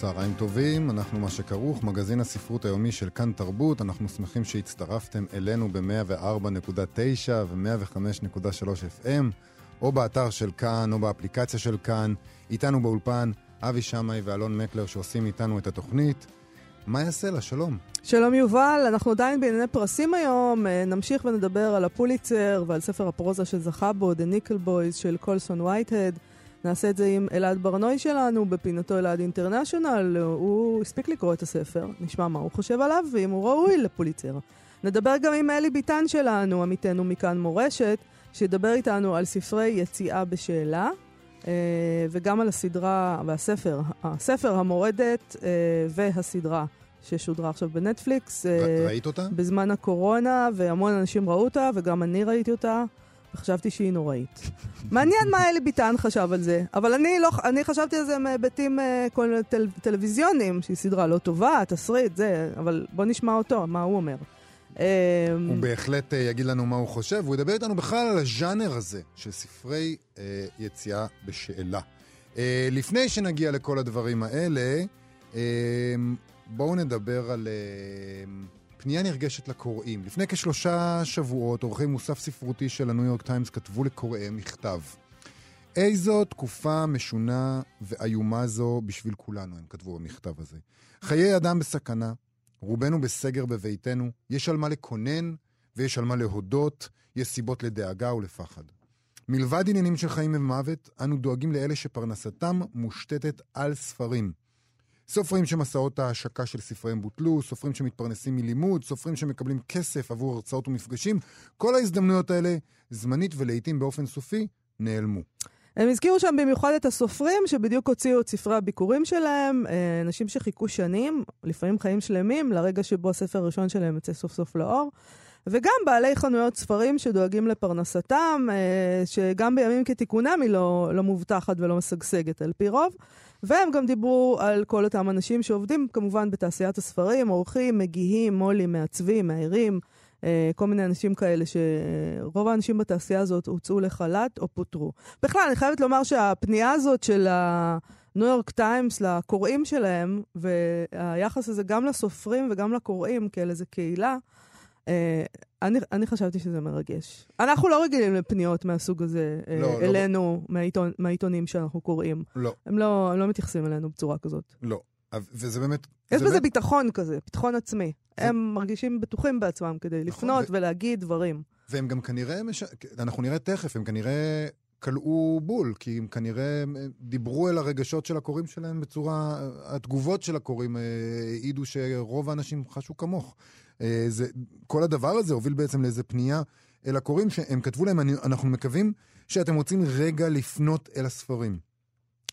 צהריים טובים, אנחנו מה שכרוך, מגזין הספרות היומי של כאן תרבות, אנחנו שמחים שהצטרפתם אלינו ב-104.9 ו-105.3 FM, או באתר של כאן, או באפליקציה של כאן, איתנו באולפן, אבי שמאי ואלון מקלר שעושים איתנו את התוכנית. מה יעשה לה? שלום. שלום יובל, אנחנו עדיין בענייני פרסים היום, אה, נמשיך ונדבר על הפוליצר ועל ספר הפרוזה שזכה בו, The Nickel Boys של קולסון וייטהד. נעשה את זה עם אלעד ברנוי שלנו בפינתו אלעד אינטרנשיונל. הוא הספיק לקרוא את הספר, נשמע מה הוא חושב עליו ואם הוא ראוי לפוליצר. נדבר גם עם אלי ביטן שלנו, עמיתנו מכאן מורשת, שידבר איתנו על ספרי יציאה בשאלה, אה, וגם על הסדרה והספר, הספר המורדת אה, והסדרה. ששודרה עכשיו בנטפליקס. אה, ראית אותה? בזמן הקורונה, והמון אנשים ראו אותה, וגם אני ראיתי אותה. וחשבתי שהיא נוראית. מעניין מה אלי ביטן חשב על זה, אבל אני, לא, אני חשבתי על זה מהיבטים uh, טל, טלוויזיוניים, שהיא סדרה לא טובה, תסריט, זה, אבל בוא נשמע אותו, מה הוא אומר. הוא אמ, בהחלט uh, יגיד לנו מה הוא חושב, הוא ידבר איתנו בכלל על הז'אנר הזה של ספרי uh, יציאה בשאלה. Uh, לפני שנגיע לכל הדברים האלה, uh, בואו נדבר על... Uh, פנייה נרגשת לקוראים. לפני כשלושה שבועות עורכי מוסף ספרותי של הניו יורק טיימס כתבו לקוראיהם מכתב. איזו תקופה משונה ואיומה זו בשביל כולנו, הם כתבו במכתב הזה. חיי אדם בסכנה, רובנו בסגר בביתנו, יש על מה לקונן ויש על מה להודות, יש סיבות לדאגה ולפחד. מלבד עניינים של חיים ומוות, אנו דואגים לאלה שפרנסתם מושתתת על ספרים. סופרים שמסעות ההשקה של ספריהם בוטלו, סופרים שמתפרנסים מלימוד, סופרים שמקבלים כסף עבור הרצאות ומפגשים. כל ההזדמנויות האלה, זמנית ולעיתים באופן סופי, נעלמו. הם הזכירו שם במיוחד את הסופרים שבדיוק הוציאו את ספרי הביקורים שלהם, אה, אנשים שחיכו שנים, לפעמים חיים שלמים, לרגע שבו הספר הראשון שלהם יוצא סוף סוף לאור. וגם בעלי חנויות ספרים שדואגים לפרנסתם, אה, שגם בימים כתיקונם היא לא, לא מובטחת ולא משגשגת על פי רוב. והם גם דיברו על כל אותם אנשים שעובדים כמובן בתעשיית הספרים, עורכים, מגיהים, מו"לים, מעצבים, מאיירים, אה, כל מיני אנשים כאלה שרוב האנשים בתעשייה הזאת הוצאו לחל"ת או פוטרו. בכלל, אני חייבת לומר שהפנייה הזאת של הניו יורק טיימס לקוראים שלהם, והיחס הזה גם לסופרים וגם לקוראים כאל איזה קהילה, אני, אני חשבתי שזה מרגש. אנחנו לא רגילים לפניות מהסוג הזה אה, לא, לא, אלינו, לא. מהעיתון, מהעיתונים שאנחנו קוראים. לא. הם לא, הם לא מתייחסים אלינו בצורה כזאת. לא. וזה באמת... יש בזה באמת... ביטחון כזה, ביטחון עצמי. זה... הם מרגישים בטוחים בעצמם כדי נכון, לפנות ו... ולהגיד דברים. והם גם כנראה, מש... אנחנו נראה תכף, הם כנראה כלאו בול, כי הם כנראה דיברו אל הרגשות של הקוראים שלהם בצורה... התגובות של הקוראים אה, העידו שרוב האנשים חשו כמוך. אה, זה, כל הדבר הזה הוביל בעצם לאיזה פנייה אל הקוראים, שהם כתבו להם, אנחנו מקווים שאתם רוצים רגע לפנות אל הספרים.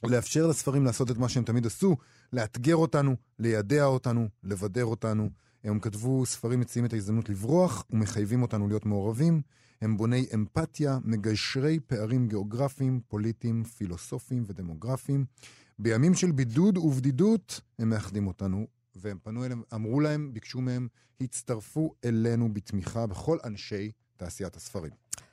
לאפשר לספרים לעשות את מה שהם תמיד עשו, לאתגר אותנו, לידע אותנו, לבדר אותנו. הם כתבו, ספרים מציעים את ההזדמנות לברוח ומחייבים אותנו להיות מעורבים. הם בוני אמפתיה, מגשרי פערים גיאוגרפיים, פוליטיים, פילוסופיים ודמוגרפיים. בימים של בידוד ובדידות הם מאחדים אותנו והם פנו אליהם, אמרו להם, ביקשו מהם, הצטרפו אלינו בתמיכה בכל אנשי תעשיית הספרים.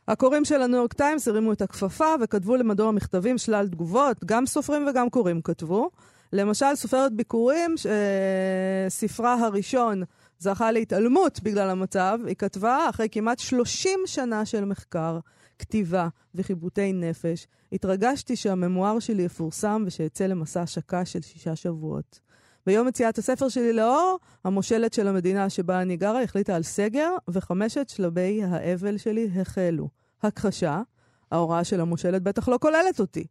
הקוראים של הניו יורק טיימס הרימו את הכפפה וכתבו למדור המכתבים שלל תגובות, גם סופרים וגם קוראים כתבו. למשל, סופרת ביקורים, אה, ספרה הראשון זכה להתעלמות בגלל המצב, היא כתבה, אחרי כמעט 30 שנה של מחקר, כתיבה וחיבוטי נפש, התרגשתי שהממואר שלי יפורסם ושאצא למסע השקה של שישה שבועות. ביום מציאת הספר שלי לאור, המושלת של המדינה שבה אני גרה החליטה על סגר, וחמשת שלבי האבל שלי החלו. הכחשה, ההוראה של המושלת בטח לא כוללת אותי.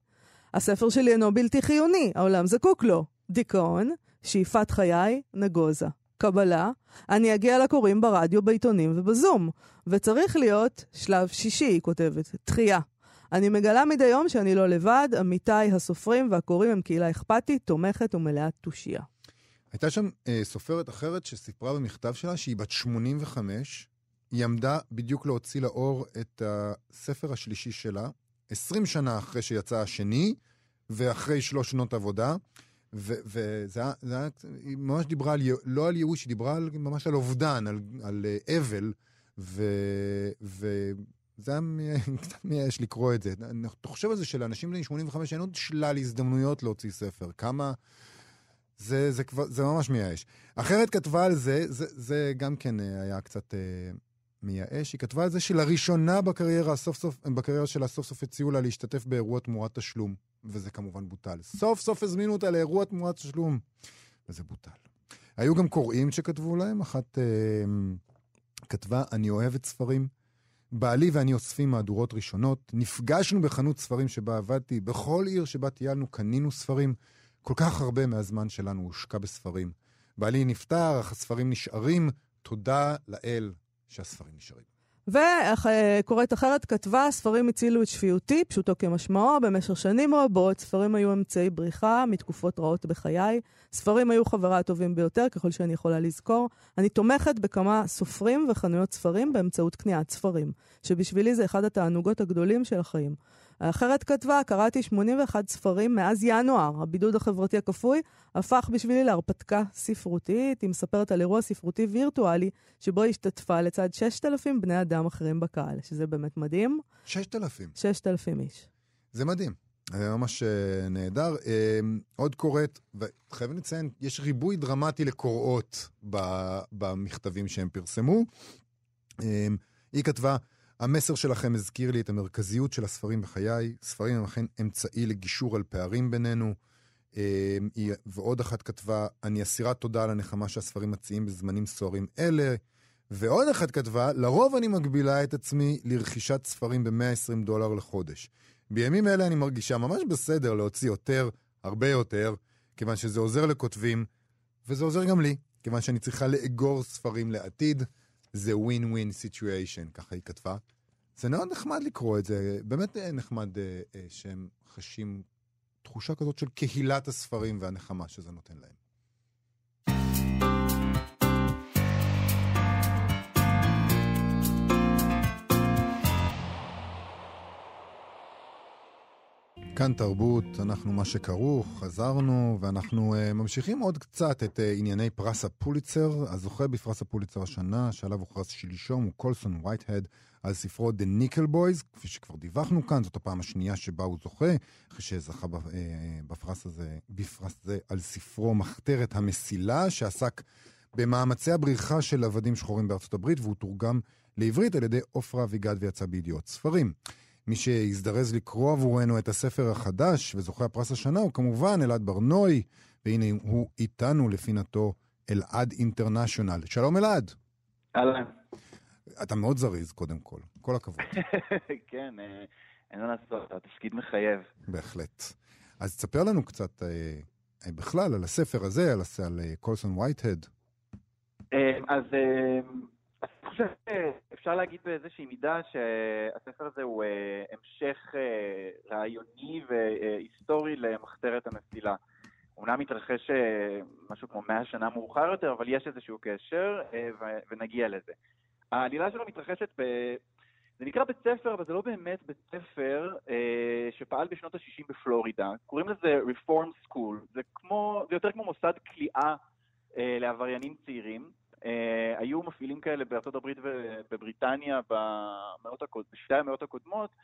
הספר שלי אינו בלתי חיוני, העולם זקוק לו. דיכאון, שאיפת חיי, נגוזה. קבלה, אני אגיע לקוראים ברדיו, בעיתונים ובזום. וצריך להיות שלב שישי, היא כותבת, דחייה. אני מגלה מדי יום שאני לא לבד, עמיתיי הסופרים והקוראים הם קהילה אכפתית, תומכת ומלאת תושייה. הייתה שם אה, סופרת אחרת שסיפרה במכתב שלה שהיא בת 85, היא עמדה בדיוק להוציא לאור את הספר השלישי שלה, 20 שנה אחרי שיצא השני, ואחרי שלוש שנות עבודה. וזה היה, היא ממש דיברה על, לא על ייאוש, היא דיברה על, ממש על אובדן, על, על uh, אבל, וזה היה קצת מייאש לקרוא את זה. אתה חושב על זה שלאנשים בני 85 אין עוד שלל הזדמנויות להוציא ספר. כמה... זה, זה, כבר, זה ממש מייאש. אחרת כתבה על זה, זה, זה גם כן אה, היה קצת uh, מייאש. היא כתבה על זה שלראשונה בקריירה, סוף סוף, בקריירה שלה סוף סוף הציעו לה להשתתף באירוע תמורת תשלום. וזה כמובן בוטל. סוף סוף הזמינו אותה לאירוע תמורת תשלום, וזה בוטל. היו גם קוראים שכתבו להם, אחת אה, כתבה, אני אוהבת ספרים. בעלי ואני אוספים מהדורות ראשונות, נפגשנו בחנות ספרים שבה עבדתי, בכל עיר שבה טיילנו קנינו ספרים. כל כך הרבה מהזמן שלנו הושקע בספרים. בעלי נפטר, אך הספרים נשארים, תודה לאל שהספרים נשארים. וקוראת אחרת כתבה, ספרים הצילו את שפיותי, פשוטו כמשמעו, במשך שנים רבות. ספרים היו אמצעי בריחה מתקופות רעות בחיי. ספרים היו חברה הטובים ביותר, ככל שאני יכולה לזכור. אני תומכת בכמה סופרים וחנויות ספרים באמצעות קניית ספרים, שבשבילי זה אחד התענוגות הגדולים של החיים. האחרת כתבה, קראתי 81 ספרים מאז ינואר. הבידוד החברתי הכפוי הפך בשבילי להרפתקה ספרותית. היא מספרת על אירוע ספרותי וירטואלי, שבו היא השתתפה לצד 6,000 בני אדם אחרים בקהל, שזה באמת מדהים. 6,000? 6,000 איש. זה מדהים. זה ממש uh, נהדר. Uh, עוד קוראת, וחייבים לציין, יש ריבוי דרמטי לקוראות במכתבים שהם פרסמו. Uh, היא כתבה, המסר שלכם הזכיר לי את המרכזיות של הספרים בחיי. ספרים הם אכן אמצעי לגישור על פערים בינינו. אמ, ועוד אחת כתבה, אני אסירת תודה על הנחמה שהספרים מציעים בזמנים סוערים אלה. ועוד אחת כתבה, לרוב אני מגבילה את עצמי לרכישת ספרים ב-120 דולר לחודש. בימים אלה אני מרגישה ממש בסדר להוציא יותר, הרבה יותר, כיוון שזה עוזר לכותבים, וזה עוזר גם לי, כיוון שאני צריכה לאגור ספרים לעתיד. זה ווין ווין סיטואשן, ככה היא כתבה. זה מאוד נחמד לקרוא את זה, באמת אה, נחמד אה, אה, שהם חשים תחושה כזאת של קהילת הספרים והנחמה שזה נותן להם. כאן תרבות, אנחנו מה שכרוך, חזרנו, ואנחנו uh, ממשיכים עוד קצת את uh, ענייני פרס הפוליצר. הזוכה בפרס הפוליצר השנה, שעליו הוכרז שלשום, הוא קולסון וייטהד, על ספרו The Nickel Boys, כפי שכבר דיווחנו כאן, זאת הפעם השנייה שבה הוא זוכה, אחרי שזכה uh, בפרס הזה, בפרס זה, על ספרו מחתרת המסילה, שעסק במאמצי הבריחה של עבדים שחורים בארצות הברית, והוא תורגם לעברית על ידי עופרה אביגד ויצא בידיעות ספרים. מי שהזדרז לקרוא עבורנו את הספר החדש וזוכה הפרס השנה הוא כמובן אלעד ברנועי, והנה הוא איתנו לפינתו אלעד אינטרנשיונל. שלום אלעד. אהלן. אתה מאוד זריז קודם כל, כל הכבוד. כן, אה, אין מה לעשות, התפקיד מחייב. בהחלט. אז תספר לנו קצת אה, אה, בכלל על הספר הזה, על, על קולסון וייטהד. אז חושב שאפשר להגיד באיזושהי מידה שהספר הזה הוא אה, המשך אה, רעיוני והיסטורי למחתרת המסילה. אומנם מתרחש אה, משהו כמו מאה שנה מאוחר יותר, אבל יש איזשהו קשר, ונגיע לזה. העלילה שלו מתרחשת ב... זה נקרא בית ספר, אבל זה לא באמת בית ספר אה, שפעל בשנות ה-60 בפלורידה. קוראים לזה Reform School. זה, כמו, זה יותר כמו מוסד כליאה אה, לעבריינים צעירים. Uh, היו מפעילים כאלה בארצות הברית ובבריטניה בשתי המאות הקודמות, uh,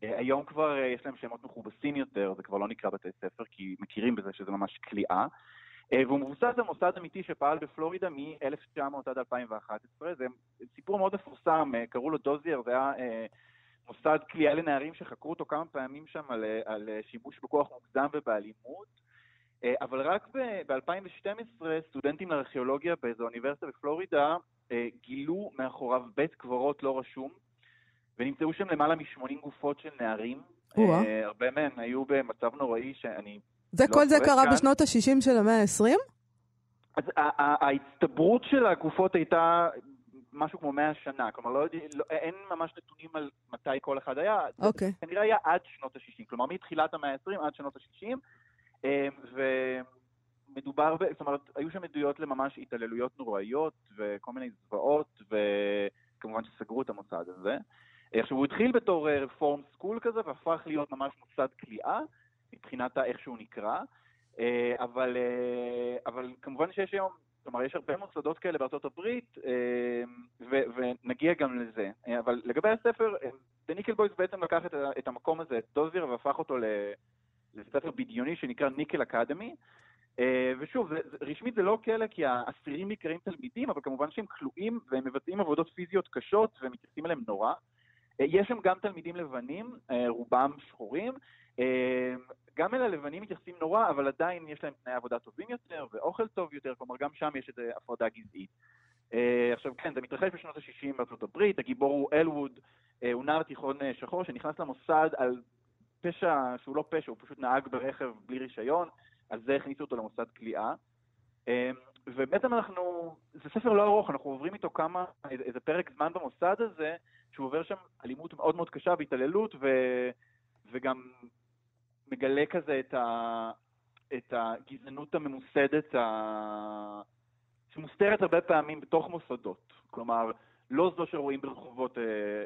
היום כבר uh, יש להם שמות מכובסים יותר, זה כבר לא נקרא בתי ספר, כי מכירים בזה שזה ממש כליאה. Uh, והוא מבוסס על מוסד אמיתי שפעל בפלורידה מ-1900 עד 2011. זה סיפור מאוד מפורסם, uh, קראו לו דוזייר, זה היה uh, מוסד כליאה לנערים שחקרו אותו כמה פעמים שם על, על שימוש בכוח מוגזם ובאלימות. אה, אבל רק ב-2012 סטודנטים לארכיאולוגיה באיזו אוניברסיטה בפלורידה אה, גילו מאחוריו בית קברות לא רשום, ונמצאו שם למעלה מ-80 גופות של נערים. אה, הרבה מהם היו במצב נוראי שאני... זה לא כל זה קרה כאן. בשנות ה-60 של המאה ה-20? אז ההצטברות של הגופות הייתה משהו כמו 100 שנה, כלומר לא, לא, אין ממש נתונים על מתי כל אחד היה, אוקיי. זה כנראה היה עד שנות ה-60, כלומר מתחילת המאה ה-20 עד שנות ה-60, אמ, מדובר, ב, זאת אומרת, היו שם עדויות לממש התעללויות נוראיות וכל מיני זוועות, וכמובן שסגרו את המוסד הזה. עכשיו, הוא התחיל בתור רפורם סקול כזה, והפך להיות ממש מוסד כליאה, מבחינת איך שהוא נקרא, אבל, אבל כמובן שיש היום כלומר, יש הרבה מוסדות כאלה בארצות הברית, ו- ונגיע גם לזה. אבל לגבי הספר, Nickel Boys בעצם לקח את, את המקום הזה, את דוזיר, והפך אותו לספר בדיוני שנקרא ניקל אקדמי. ושוב, זה, זה, רשמית זה לא כלא כי האסירים נקראים תלמידים, אבל כמובן שהם כלואים והם מבצעים עבודות פיזיות קשות ומתייחסים אליהם נורא. יש שם גם תלמידים לבנים, רובם שחורים. גם אל הלבנים מתייחסים נורא, אבל עדיין יש להם תנאי עבודה טובים יותר ואוכל טוב יותר, כלומר גם שם יש איזו הפרדה גזעית. עכשיו כן, זה מתרחש בשנות ה-60 בארצות הברית, הגיבור הוא אלווד, הוא נער תיכון שחור שנכנס למוסד על פשע שהוא לא פשע, הוא פשוט נהג ברכב בלי רישיון, על זה הכניסו אותו למוסד כליאה. ובעצם אנחנו, זה ספר לא ארוך, אנחנו עוברים איתו כמה, איזה פרק זמן במוסד הזה, שהוא עובר שם אלימות מאוד מאוד קשה והתעללות, ו, וגם מגלה כזה את, ה, את הגזענות הממוסדת, ה, שמוסתרת הרבה פעמים בתוך מוסדות. כלומר, לא זו שרואים ברחובות אה,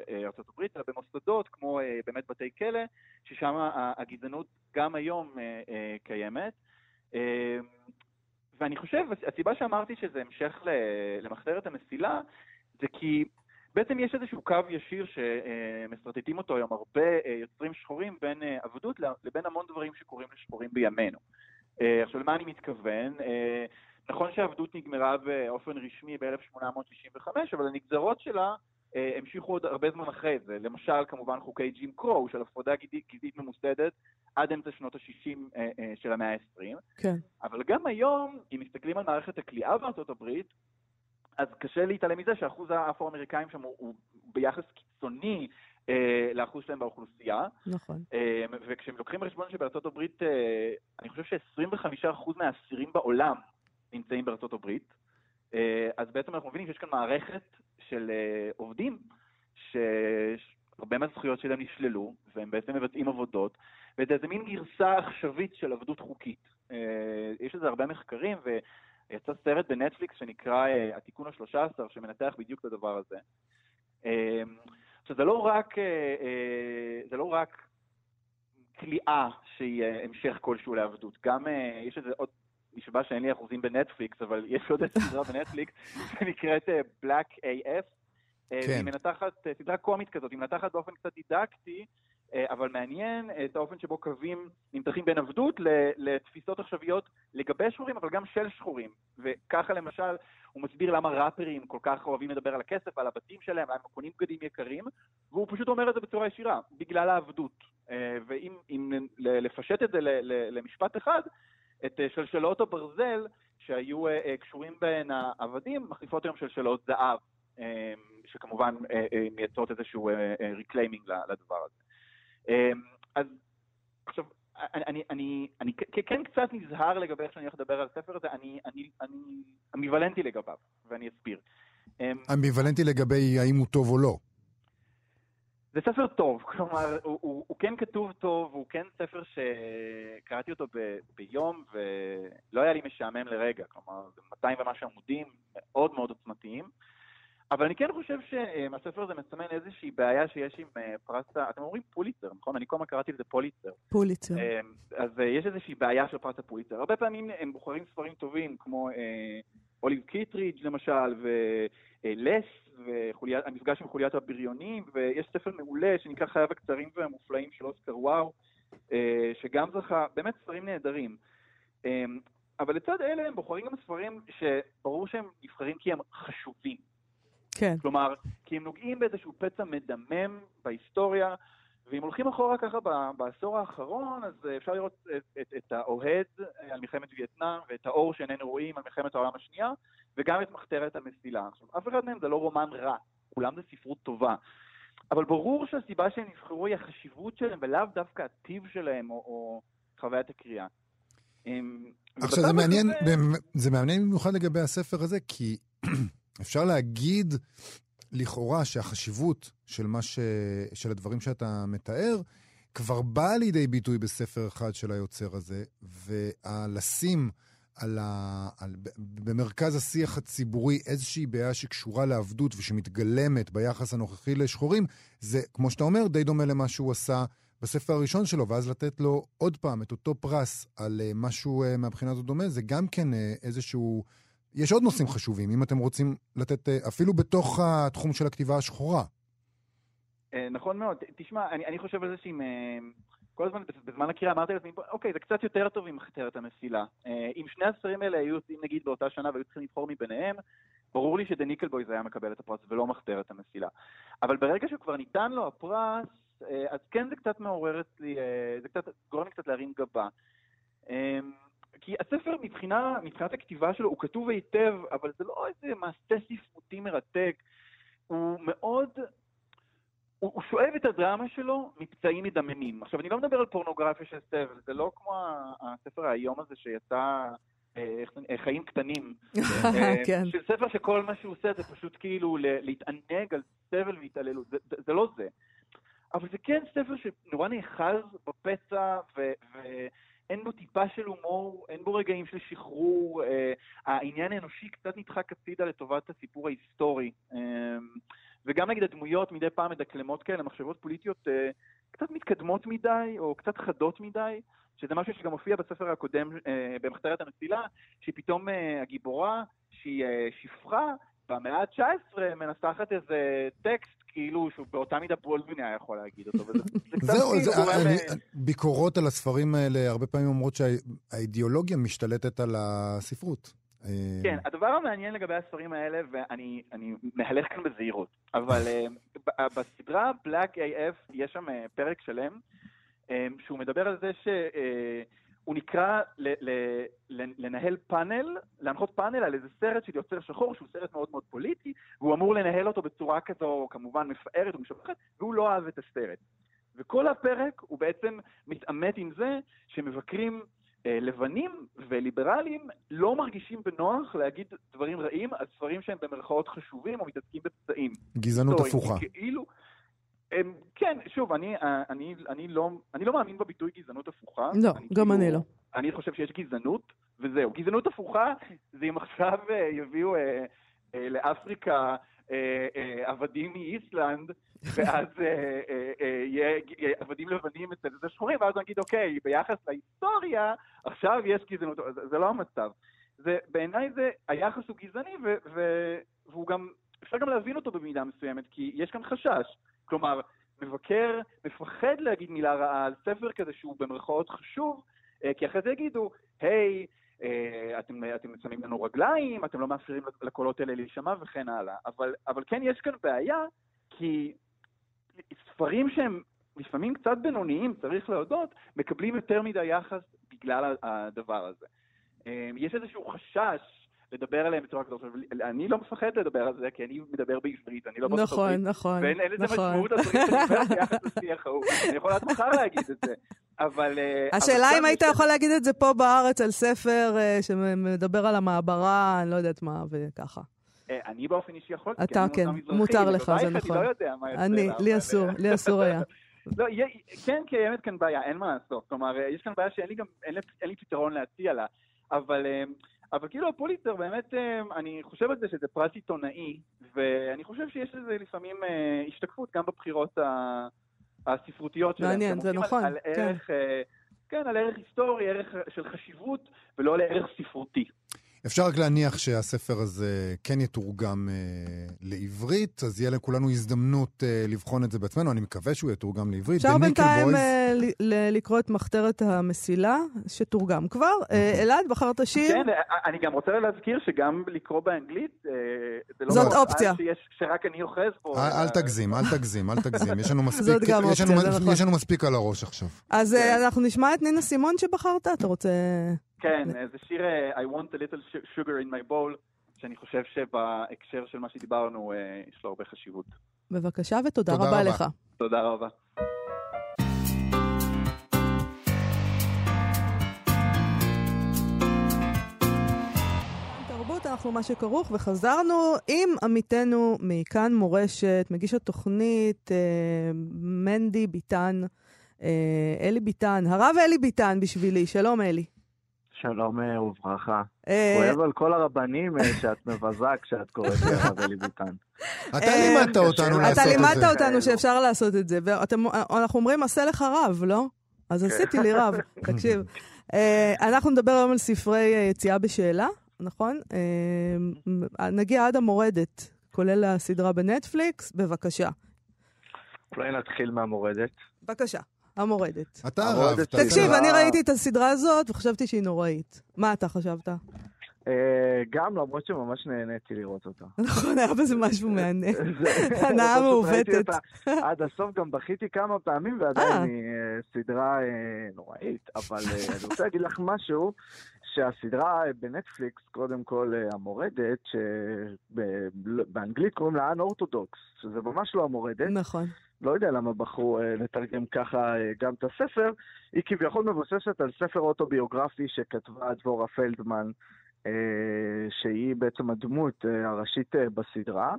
אה, ארה"ב, אלא במוסדות כמו אה, באמת בתי כלא, ששם הגזענות גם היום קיימת. ואני חושב, הסיבה שאמרתי שזה המשך למחתרת המסילה, זה כי בעצם יש איזשהו קו ישיר שמסרטטים אותו היום הרבה יוצרים שחורים בין עבדות לבין המון דברים שקורים לשחורים בימינו. עכשיו, למה אני מתכוון? נכון שעבדות נגמרה באופן רשמי ב-1865, אבל הנגזרות שלה המשיכו עוד הרבה זמן אחרי זה. למשל, כמובן, חוקי ג'ים קרו של הפרדה גזעית ממוסדת עד אמצע שנות ה-60 של המאה ה-20. כן. אבל גם היום, אם מסתכלים על מערכת הכליאה בארצות הברית, אז קשה להתעלם מזה שאחוז האפרו-אמריקאים שם הוא, הוא ביחס קיצוני אה, לאחוז שלהם באוכלוסייה. נכון. אה, וכשהם לוקחים בחשבון שבארצות הברית, אה, אני חושב ש-25% מהאסירים בעולם נמצאים בארצות הברית, אה, אז בעצם אנחנו מבינים שיש כאן מערכת של אה, עובדים, שהרבה מהזכויות שלהם נשללו, והם בעצם מבצעים עבודות, וזה איזה מין גרסה עכשווית של עבדות חוקית. אה, יש לזה הרבה מחקרים, ויצא סרט בנטפליקס שנקרא התיקון השלושה עשר, שמנתח בדיוק את הדבר הזה. עכשיו, זה לא רק, זה לא רק כליאה שהיא המשך כלשהו לעבדות, גם יש איזה עוד נשבע שאין לי אחוזים בנטפליקס, אבל יש עוד סדרה בנטפליקס שנקראת Black AF. כן. היא מנתחת, סדרה קומית כזאת, היא מנתחת באופן קצת דידקטי, אבל מעניין את האופן שבו קווים נמתחים בין עבדות לתפיסות עכשוויות לגבי שחורים, אבל גם של שחורים. וככה למשל, הוא מסביר למה ראפרים כל כך אוהבים לדבר על הכסף, על הבתים שלהם, למה הם קונים בגדים יקרים, והוא פשוט אומר את זה בצורה ישירה, בגלל העבדות. ואם לפשט את זה למשפט אחד, את אה, שלשלות הברזל שהיו אה, אה, קשורים בהן העבדים, מחליפות היום שלשלות זהב, שכמובן מייצרות איזשהו reclaiming לדבר הזה. אז עכשיו, אני, אני, אני כן קצת נזהר לגבי איך שאני הולך לדבר על הספר הזה, אני, אני, אני אמביוולנטי לגביו, ואני אסביר. אמביוולנטי לגבי האם הוא טוב או לא. זה ספר טוב, כלומר, הוא, הוא, הוא כן כתוב טוב, הוא כן ספר שקראתי אותו ב, ביום ולא היה לי משעמם לרגע, כלומר, זה 200 ומשהו עמודים מאוד מאוד עוצמתיים, אבל אני כן חושב שהספר הזה מסמן איזושהי בעיה שיש עם אה, פרס, אתם אומרים פוליצר, נכון? אני כל הזמן קראתי לזה פוליצר. פוליצר. אה, אז אה, יש איזושהי בעיה של פרס הפוליצר. הרבה פעמים הם בוחרים ספרים טובים, כמו אוליב קיטרידג' למשל, ולס, והמפגש עם חוליית הבריונים, ויש ספר מעולה שנקרא חייו הקצרים והמופלאים של אוסקר וואו, אה, שגם זכה, באמת ספרים נהדרים. אה, אבל לצד אלה הם בוחרים גם ספרים שברור שהם נבחרים כי הם חשובים. כן. כלומר, כי הם נוגעים באיזשהו פצע מדמם בהיסטוריה, ואם הולכים אחורה ככה בעשור האחרון, אז אפשר לראות את, את, את האוהד על מלחמת וייטנאם, ואת האור שאיננו רואים על מלחמת העולם השנייה, וגם את מחתרת המסילה. עכשיו, אף אחד מהם זה לא רומן רע, כולם זה ספרות טובה. אבל ברור שהסיבה שהם נבחרו היא החשיבות שלהם, ולאו דווקא הטיב שלהם, או, או חוויית הקריאה. עכשיו, זה מעניין, זה... זה מעניין במיוחד לגבי הספר הזה, כי אפשר להגיד לכאורה שהחשיבות של, ש... של הדברים שאתה מתאר כבר באה לידי ביטוי בספר אחד של היוצר הזה, ולשים על ה... על... במרכז השיח הציבורי איזושהי בעיה שקשורה לעבדות ושמתגלמת ביחס הנוכחי לשחורים, זה, כמו שאתה אומר, די דומה למה שהוא עשה בספר הראשון שלו, ואז לתת לו עוד פעם את אותו פרס על uh, משהו uh, מהבחינה הזו דומה, זה גם כן uh, איזשהו... יש עוד נושאים חשובים, אם אתם רוצים לתת, uh, אפילו בתוך התחום של הכתיבה השחורה. נכון מאוד. תשמע, אני, אני חושב על זה שאם... כל הזמן, בזמן הקריאה אמרתי לעצמי, אוקיי, זה קצת יותר טוב עם מחתרת המסילה. אם שני הספרים האלה היו יוצאים נגיד באותה שנה והיו צריכים לבחור מביניהם, ברור לי ש The Nickel Boys היה מקבל את הפרס ולא מחתרת המסילה. אבל ברגע שכבר ניתן לו הפרס, אה, אז כן זה קצת מעורר אצלי, אה, זה קצת גורם לי קצת להרים גבה. כי הספר מבחינה, מבחינת הכתיבה שלו הוא כתוב היטב, אבל זה לא איזה מעשה ספרותי מרתק. הוא מאוד, הוא, הוא שואב את הדרמה שלו מפצעים מדממים. עכשיו, אני לא מדבר על פורנוגרפיה של סבל, זה לא כמו הספר היום הזה שיצא אה, חיים קטנים. כן. של ספר שכל מה שהוא עושה זה פשוט כאילו להתענג על סבל והתעללות. זה, זה, לא זה. אבל זה כן ספר שנורא נאחז בפצע, ואין בו טיפה של הומור, אין בו רגעים של שחרור, אה, העניין האנושי קצת נדחק הצידה לטובת הסיפור ההיסטורי. אה, וגם נגיד הדמויות מדי פעם מדקלמות כאלה, מחשבות פוליטיות אה, קצת מתקדמות מדי, או קצת חדות מדי, שזה משהו שגם מופיע בספר הקודם, אה, במחתרת הנפילה, שהיא פתאום אה, הגיבורה, שהיא אה, שפחה, במאה ה-19 מנסחת איזה טקסט כאילו שהוא באותה מידה בולדווין היה יכול להגיד אותו. זהו, כאילו זה, אני, ביקורות על הספרים האלה הרבה פעמים אומרות שהאידיאולוגיה משתלטת על הספרות. כן, הדבר המעניין לגבי הספרים האלה, ואני מהלך כאן בזהירות, אבל בסדרה Black AF יש שם פרק שלם, שהוא מדבר על זה ש... הוא נקרא ל- ל- לנהל פאנל, להנחות פאנל על איזה סרט של יוצר שחור, שהוא סרט מאוד מאוד פוליטי, והוא אמור לנהל אותו בצורה כזו, כמובן מפארת ומשבחת, והוא לא אהב את הסרט. וכל הפרק הוא בעצם מתעמת עם זה שמבקרים אה, לבנים וליברלים לא מרגישים בנוח להגיד דברים רעים על ספרים שהם במרכאות חשובים או מתעסקים בפצעים. גזענות הפוכה. כאילו, כן, שוב, אני, אה, אני, אני, לא, אני לא מאמין בביטוי גזענות הפוכה. לא, אני גם כאילו, אני לא. אני חושב שיש גזענות, וזהו. גזענות הפוכה זה אם עכשיו אה, יביאו אה, אה, לאפריקה אה, אה, עבדים מאיסלנד, ואז אה, אה, אה, יהיה עבדים לבנים אצל זה שחורים, ואז נגיד, אוקיי, ביחס להיסטוריה, עכשיו יש גזענות, זה, זה לא המצב. זה, בעיניי זה, היחס הוא גזעני, ו, ו, והוא גם, אפשר גם להבין אותו במידה מסוימת, כי יש כאן חשש. כלומר, מבקר מפחד להגיד מילה רעה על ספר כזה שהוא במרכאות חשוב, אה, כי אחרי זה יגידו, היי, אה, אתם, אתם שמים לנו רגליים, אתם לא מאפשרים לקולות האלה להישמע וכן הלאה. אבל, אבל כן יש כאן בעיה, כי ספרים שהם לפעמים קצת בינוניים, צריך להודות, מקבלים יותר מדי יחס בגלל הדבר הזה. אה, יש איזשהו חשש לדבר עליהם בצורה כזאת. אני לא מפחד לדבר על זה, כי אני מדבר בעברית, אני לא נכון, הברית. נכון, ואין לזה נכון. משמעות הדברים שאני אומר ביחס לשיח ההוא. אני יכול עד מחר להגיד את זה. אבל... אה, השאלה אם היית יכול להגיד את זה פה בארץ על ספר אה, שמדבר על המעברה, אני לא יודעת מה, וככה. אה, אני באופן אישי יכול, אתה כן, מותר לך, זה נכון. אני לא יוצא. אני, לי אסור, לי אסור היה. לא, כן קיימת כאן בעיה, אין מה לעשות. כלומר, יש כאן בעיה שאין לי גם, אין לי פתרון להציע לה. אבל אבל כאילו הפוליצר באמת, אה, אני חושב על זה שזה פרס עיתונאי, ואני חושב שיש לזה לפעמים אה, השתקפות גם בבחירות הספרותיות שלהם. מעניין, זה נכון, על, על כן. ערך, אה, כן, על ערך היסטורי, ערך של חשיבות, ולא על ערך ספרותי. אפשר רק להניח שהספר הזה כן יתורגם אה, לעברית, אז יהיה לכולנו הזדמנות אה, לבחון את זה בעצמנו, אני מקווה שהוא יתורגם לעברית. אפשר בינתיים אה, לקרוא את מחתרת המסילה, שתורגם כבר. אה, נכון. אלעד, בחרת שיר? כן, אה, אני גם רוצה להזכיר שגם לקרוא באנגלית, אה, זה לא זאת אופציה. שיש, שרק אני אוחז פה. אל, אל תגזים, אל תגזים, אל תגזים. יש לנו מספיק, יש לנו, אופציה, נכון. יש לנו מספיק על הראש עכשיו. אז כן. אנחנו נשמע את נינה סימון שבחרת, אתה רוצה... כן, זה שיר uh, I want a little sugar in my bowl, שאני חושב שבהקשר של מה שדיברנו, uh, יש לו הרבה חשיבות. בבקשה ותודה רבה, רבה לך. תודה רבה. אנחנו מה שכרוך, וחזרנו עם עמיתנו מכאן מורשת, מגיש התוכנית, אה, מנדי ביטן, אה, אלי ביטן, הרב אלי ביטן בשבילי, שלום אלי. שלום אה, וברכה. כואב על כל הרבנים שאת מבזה כשאת קוראת לרב אלי ביטן. אתה לימדת אותנו לעשות את אתה זה. לימדת אותנו שאפשר לעשות את זה, ואנחנו אומרים, עשה לך רב, לא? אז עשיתי לי רב, תקשיב. אנחנו נדבר היום על ספרי יציאה בשאלה, נכון? נגיע עד המורדת, כולל הסדרה בנטפליקס, בבקשה. אולי נתחיל מהמורדת. בבקשה. המורדת. אתה הרב. תקשיב, אני ראיתי את הסדרה הזאת וחשבתי שהיא נוראית. מה אתה חשבת? גם, למרות שממש נהניתי לראות אותה. נכון, היה בזה משהו מהנה. הנאה מעוותת. עד הסוף גם בכיתי כמה פעמים, ועדיין היא סדרה נוראית. אבל אני רוצה להגיד לך משהו, שהסדרה בנטפליקס, קודם כל המורדת, שבאנגלית קוראים לה אנ-אורתודוקס, שזה ממש לא המורדת. נכון. לא יודע למה בחרו לתרגם ככה גם את הספר, היא כביכול מבוססת על ספר אוטוביוגרפי שכתבה דבורה פלדמן, שהיא בעצם הדמות הראשית בסדרה.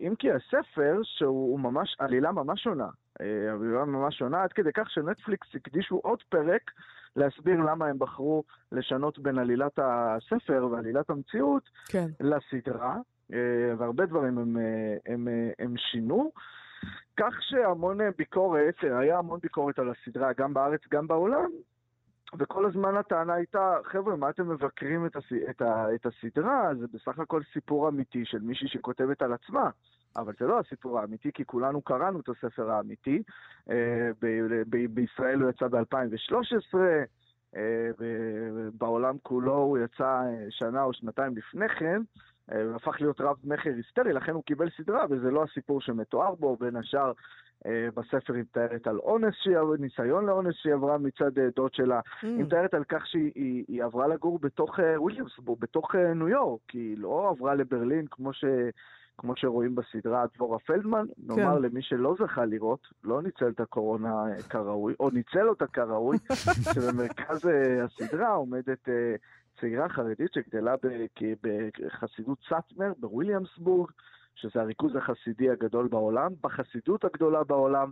אם כי הספר, שהוא ממש, עלילה ממש שונה, עלילה ממש שונה, עד כדי כך שנטפליקס הקדישו עוד פרק להסביר למה הם בחרו לשנות בין עלילת הספר ועלילת המציאות כן. לסדרה, והרבה דברים הם, הם, הם שינו. כך שהמון ביקורת, היה המון ביקורת על הסדרה, גם בארץ, גם בעולם, וכל הזמן הטענה הייתה, חבר'ה, מה אתם מבקרים את, הס... את, ה... את הסדרה? זה בסך הכל סיפור אמיתי של מישהי שכותבת על עצמה. אבל זה לא הסיפור האמיתי, כי כולנו קראנו את הספר האמיתי. ב... ב... בישראל הוא יצא ב-2013, בעולם כולו הוא יצא שנה או שנתיים לפני כן. הוא הפך להיות רב מכר היסטרי, לכן הוא קיבל סדרה, וזה לא הסיפור שמתואר בו, בין השאר בספר היא מתארת על אונס, ניסיון לאונס שהיא עברה מצד דוד שלה, mm. היא מתארת על כך שהיא היא, היא עברה לגור בתוך וויליאמסבורג, בתוך ניו יורק, היא לא עברה לברלין כמו, ש, כמו שרואים בסדרה דבורה פלדמן, כן. נאמר למי שלא זכה לראות, לא ניצל את הקורונה כראוי, או ניצל אותה כראוי, שבמרכז הסדרה עומדת צעירה חרדית שגדלה בחסידות סאטמר בוויליאמסבורג, שזה הריכוז החסידי הגדול בעולם, בחסידות הגדולה בעולם.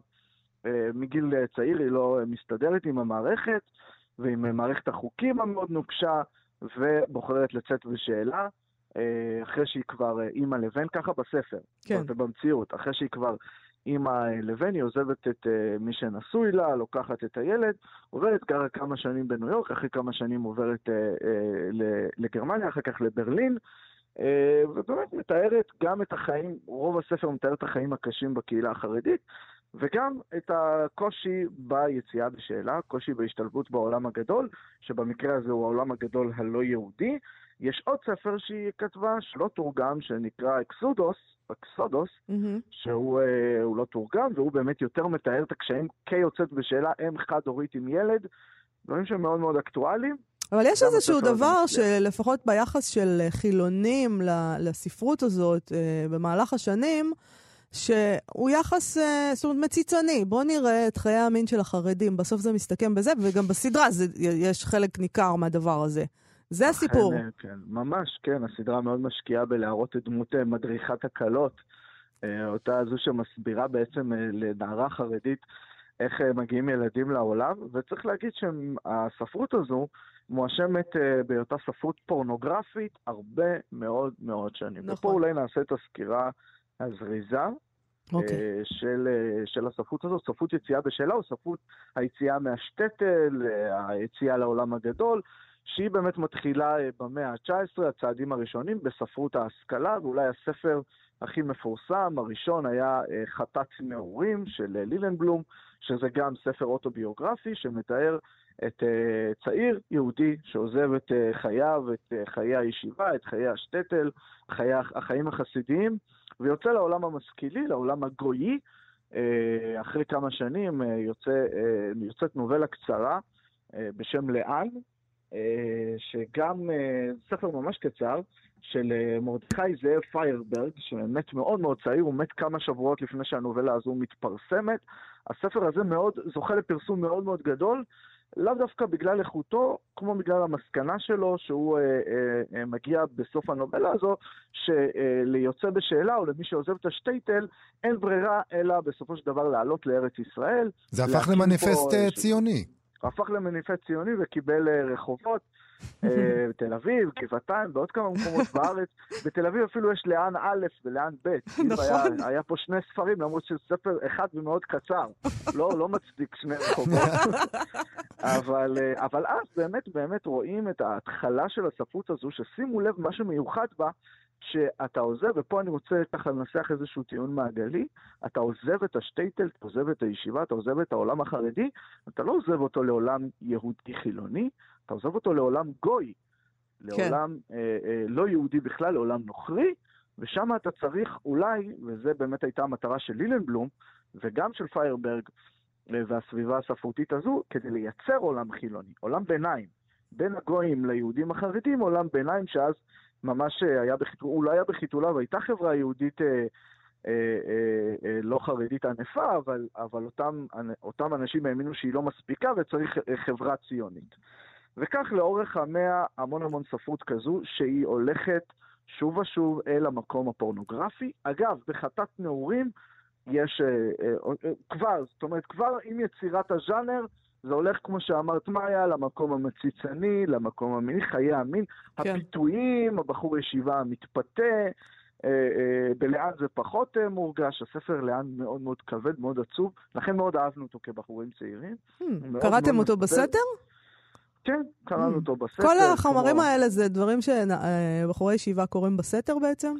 מגיל צעיר היא לא מסתדרת עם המערכת ועם מערכת החוקים המאוד נוקשה, ובוחרת לצאת בשאלה, אחרי שהיא כבר אימא לבן, ככה בספר, כן. ובמציאות, אחרי שהיא כבר אימא לבן, היא עוזבת את מי שנשוי לה, לוקחת את הילד, עוברת גרה כמה שנים בניו יורק, אחרי כמה שנים עוברת לגרמניה, אחר כך לברלין, ובאמת מתארת גם את החיים, רוב הספר מתאר את החיים הקשים בקהילה החרדית, וגם את הקושי ביציאה בשאלה, קושי בהשתלבות בעולם הגדול, שבמקרה הזה הוא העולם הגדול הלא יהודי. יש עוד ספר שהיא כתבה, שלא תורגם, שנקרא אקסודוס, אקסודוס, mm-hmm. שהוא לא תורגם, והוא באמת יותר מתאר את הקשיים כיוצאת בשאלה, אם חד-הורית עם ילד, דברים שהם מאוד מאוד אקטואליים. אבל יש איזשהו דבר שלפחות ביחס של חילונים לספרות הזאת במהלך השנים, שהוא יחס, זאת אומרת, מציצני. בואו נראה את חיי המין של החרדים, בסוף זה מסתכם בזה, וגם בסדרה זה, יש חלק ניכר מהדבר הזה. זה הסיפור. כן, ממש, כן. הסדרה מאוד משקיעה בלהראות את דמות מדריכת הקלות, אותה זו שמסבירה בעצם לנערה חרדית איך מגיעים ילדים לעולם, וצריך להגיד שהספרות הזו מואשמת בהיותה ספרות פורנוגרפית הרבה מאוד מאוד שנים. נכון. ופה אולי נעשה את הסקירה הזריזה. Okay. אוקיי. של, של הספרות הזאת, ספרות יציאה בשאלה, או ספרות היציאה מהשטטל, היציאה לעולם הגדול, שהיא באמת מתחילה במאה ה-19, הצעדים הראשונים בספרות ההשכלה, ואולי הספר הכי מפורסם, הראשון היה חטאת נעורים של לילנבלום, שזה גם ספר אוטוביוגרפי שמתאר את צעיר יהודי שעוזב את חייו, את חיי הישיבה, את חיי השטטל, חיי, החיים החסידיים, ויוצא לעולם המשכילי, לעולם הגויי. אחרי כמה שנים יוצא, יוצאת נובלה קצרה בשם לאן, שגם uh, ספר ממש קצר, של uh, מרדכי זאב פיירברג, שמת מאוד מאוד צעיר, הוא מת כמה שבועות לפני שהנובלה הזו מתפרסמת. הספר הזה מאוד, זוכה לפרסום מאוד מאוד גדול, לאו דווקא בגלל איכותו, כמו בגלל המסקנה שלו, שהוא אה, אה, מגיע בסוף הנובלה הזו, שליוצא בשאלה או למי שעוזב את השטייטל, אין ברירה אלא בסופו של דבר לעלות לארץ ישראל. זה הפך למניפסט פה, ציוני. הפך למניפסט ציוני וקיבל רחובות. אה, תל אביב, גבעתיים, ועוד כמה מקומות בארץ. בתל אביב אפילו יש לאן א' ולאן ב'. כאילו נכון. היה פה שני ספרים, למרות שספר אחד ומאוד קצר. לא, לא מצדיק שני רחובות. אבל, אה, אבל אז באמת באמת רואים את ההתחלה של הספרות הזו, ששימו לב, מה שמיוחד בה, שאתה עוזב, ופה אני רוצה ככה לנסח איזשהו טיעון מעגלי, אתה עוזב את השטייטל, אתה עוזב את הישיבה, אתה עוזב את העולם החרדי, אתה לא עוזב אותו לעולם יהודי חילוני, אתה עוזב אותו לעולם גוי, לעולם כן. אה, אה, לא יהודי בכלל, לעולם נוכרי, ושם אתה צריך אולי, וזה באמת הייתה המטרה של לילנבלום, וגם של פיירברג, אה, והסביבה הספרותית הזו, כדי לייצר עולם חילוני, עולם ביניים. בין הגויים ליהודים החרדים, עולם ביניים שאז ממש אה, היה בחיתול, הוא לא היה בחיתוליו, הייתה חברה יהודית אה, אה, אה, אה, לא חרדית ענפה, אבל, אבל אותם, אותם אנשים האמינו שהיא לא מספיקה וצריך אה, חברה ציונית. וכך לאורך המאה המון המון ספרות כזו, שהיא הולכת שוב ושוב אל המקום הפורנוגרפי. אגב, בחטאת נעורים יש אה, אה, אה, כבר, זאת אומרת, כבר עם יצירת הז'אנר, זה הולך, כמו שאמרת, מאיה, למקום המציצני, למקום המיני, חיי המין, כן. הפיתויים, הבחור ישיבה המתפתה, אה, אה, בלאן זה פחות אה, מורגש, הספר לאן מאוד מאוד כבד, מאוד עצוב, לכן מאוד אהבנו אותו כבחורים צעירים. Hmm, קראתם מאוד אותו מספר. בסתר? כן, קראנו hmm. אותו בסתר. כל החומרים כמו... האלה זה דברים שבחורי ישיבה קוראים בסתר בעצם?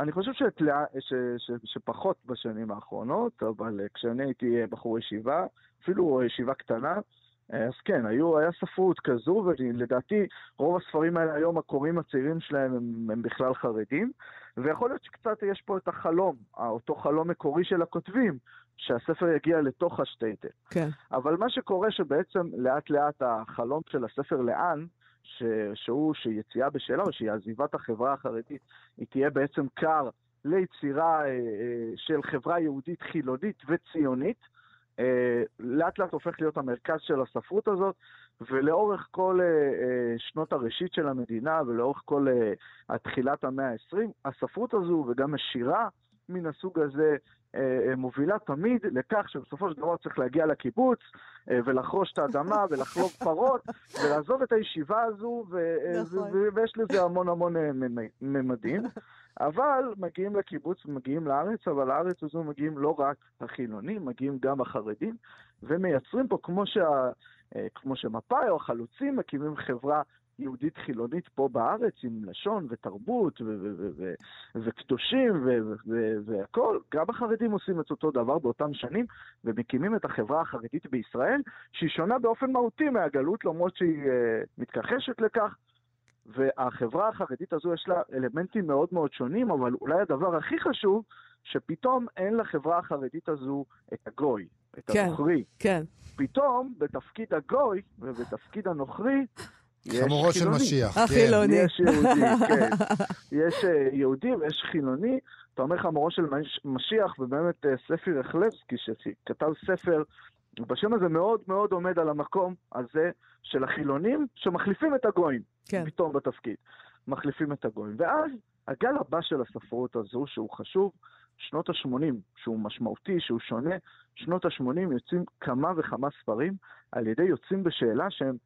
אני חושב שתלה, ש, ש, שפחות בשנים האחרונות, אבל כשאני הייתי בחור ישיבה, אפילו ישיבה קטנה, אז כן, היו, היה ספרות כזו, ולדעתי רוב הספרים האלה היום, הקוראים הצעירים שלהם הם, הם בכלל חרדים, ויכול להיות שקצת יש פה את החלום, אותו חלום מקורי של הכותבים, שהספר יגיע לתוך השטייטל. כן. אבל מה שקורה שבעצם לאט לאט החלום של הספר לאן, ש, שהוא שיציאה בשאלה או עזיבת החברה החרדית, היא תהיה בעצם כר ליצירה אה, אה, של חברה יהודית חילונית וציונית, אה, לאט לאט הופך להיות המרכז של הספרות הזאת, ולאורך כל אה, שנות הראשית של המדינה ולאורך כל תחילת המאה ה-20, הספרות הזו וגם השירה מן הסוג הזה מובילה תמיד לכך שבסופו של דבר צריך להגיע לקיבוץ ולחרוש את האדמה ולחלוב פרות ולעזוב את הישיבה הזו, נכון. ויש לזה המון המון ממדים. אבל מגיעים לקיבוץ, מגיעים לארץ, אבל לארץ הזו מגיעים לא רק החילונים, מגיעים גם החרדים, ומייצרים פה, כמו, שה, אה, כמו שמפאי או החלוצים מקימים חברה יהודית חילונית פה בארץ עם לשון ותרבות וקדושים והכול, גם החרדים עושים את אותו דבר באותם שנים ומקימים את החברה החרדית בישראל, שהיא שונה באופן מהותי מהגלות, למרות שהיא uh, מתכחשת לכך. והחברה החרדית הזו יש לה אלמנטים מאוד מאוד שונים, אבל אולי הדבר הכי חשוב, שפתאום אין לחברה החרדית הזו את הגוי, את כן, הנוכרי. כן. פתאום בתפקיד הגוי ובתפקיד הנוכרי, חמורו של משיח. החילוני. כן. יש יהודי, כן. יש אה, יהודי ויש חילוני. אתה אומר חמורו של משיח, ובאמת אה, ספי רחלבסקי, שכתב ספר ובשם הזה מאוד מאוד עומד על המקום הזה של החילונים שמחליפים את הגויים, כן. פתאום בתפקיד. מחליפים את הגויים. ואז הגל הבא של הספרות הזו, שהוא חשוב, שנות ה-80, שהוא משמעותי, שהוא שונה, שנות ה-80 יוצאים כמה וכמה ספרים על ידי יוצאים בשאלה שהם, אה, אה,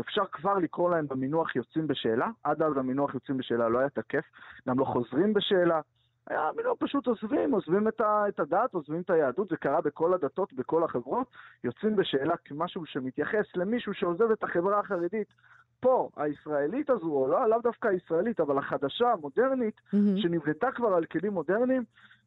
אפשר כבר לקרוא להם במינוח יוצאים בשאלה, עד אז המינוח יוצאים בשאלה לא היה תקף, גם לא חוזרים בשאלה, היה מינור פשוט עוזבים, עוזבים את, ה, את הדת, עוזבים את היהדות, זה קרה בכל הדתות, בכל החברות, יוצאים בשאלה כמשהו שמתייחס למישהו שעוזב את החברה החרדית. פה, הישראלית הזו, או לא, לאו דווקא הישראלית, אבל החדשה, המודרנית, mm-hmm. שנבנתה כבר על כלים מודרניים,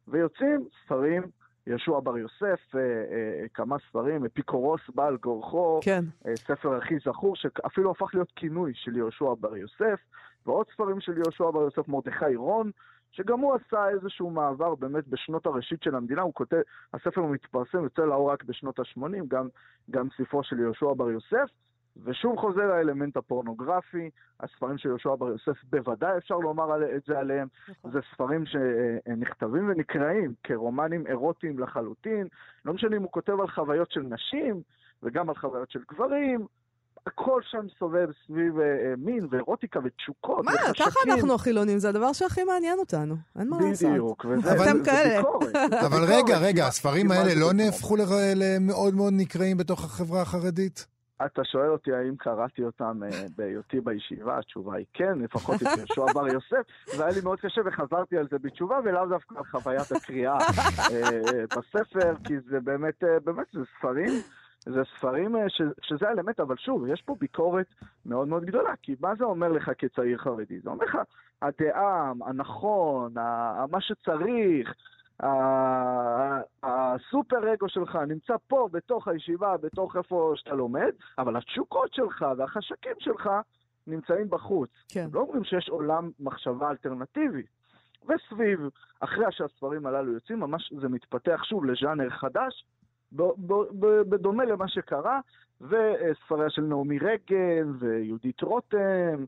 ויוצאים ספרים, יהושע בר יוסף, אה, אה, כמה ספרים, אפיקורוס בעל גורחו, כן. אה, ספר הכי זכור, שאפילו הפך להיות כינוי של יהושע בר יוסף, ועוד ספרים של יהושע בר יוסף, מרדכי רון, שגם הוא עשה איזשהו מעבר באמת בשנות הראשית של המדינה, הוא כותב, הספר מתפרסם, יוצא לאור רק בשנות ה-80, גם, גם ספרו של יהושע בר יוסף, ושוב חוזר האלמנט הפורנוגרפי, הספרים של יהושע בר יוסף בוודאי אפשר לומר את זה עליהם, נכון. זה ספרים שנכתבים ונקראים כרומנים אירוטיים לחלוטין, לא משנה אם הוא כותב על חוויות של נשים וגם על חוויות של גברים, הכל שם סובב סביב אה, אה, מין ואירוטיקה ותשוקות מה, וחשקים. ככה אנחנו החילונים, זה הדבר שהכי מעניין אותנו, אין מה לעשות. בדיוק, וזה אתם כאלה. אבל רגע, רגע, הספרים האלה לא נהפכו למאוד מאוד נקראים בתוך החברה החרדית? אתה שואל אותי האם קראתי אותם uh, בהיותי בישיבה, התשובה היא כן, לפחות את יהושע בר יוסף, והיה לי מאוד קשה וחזרתי על זה בתשובה, ולאו דווקא על חוויית הקריאה uh, בספר, כי זה באמת, uh, באמת, זה ספרים. זה ספרים ש, שזה האלמנט, אבל שוב, יש פה ביקורת מאוד מאוד גדולה, כי מה זה אומר לך כצעיר חרדי? זה אומר לך, הדעה, הנכון, מה שצריך, הסופר אגו שלך נמצא פה, בתוך הישיבה, בתוך איפה שאתה לומד, אבל התשוקות שלך והחשקים שלך נמצאים בחוץ. כן. לא אומרים שיש עולם מחשבה אלטרנטיבי. וסביב, אחרי שהספרים הללו יוצאים, ממש זה מתפתח שוב לז'אנר חדש, בדומה למה שקרה, וספריה של נעמי רגן ויהודית רותם,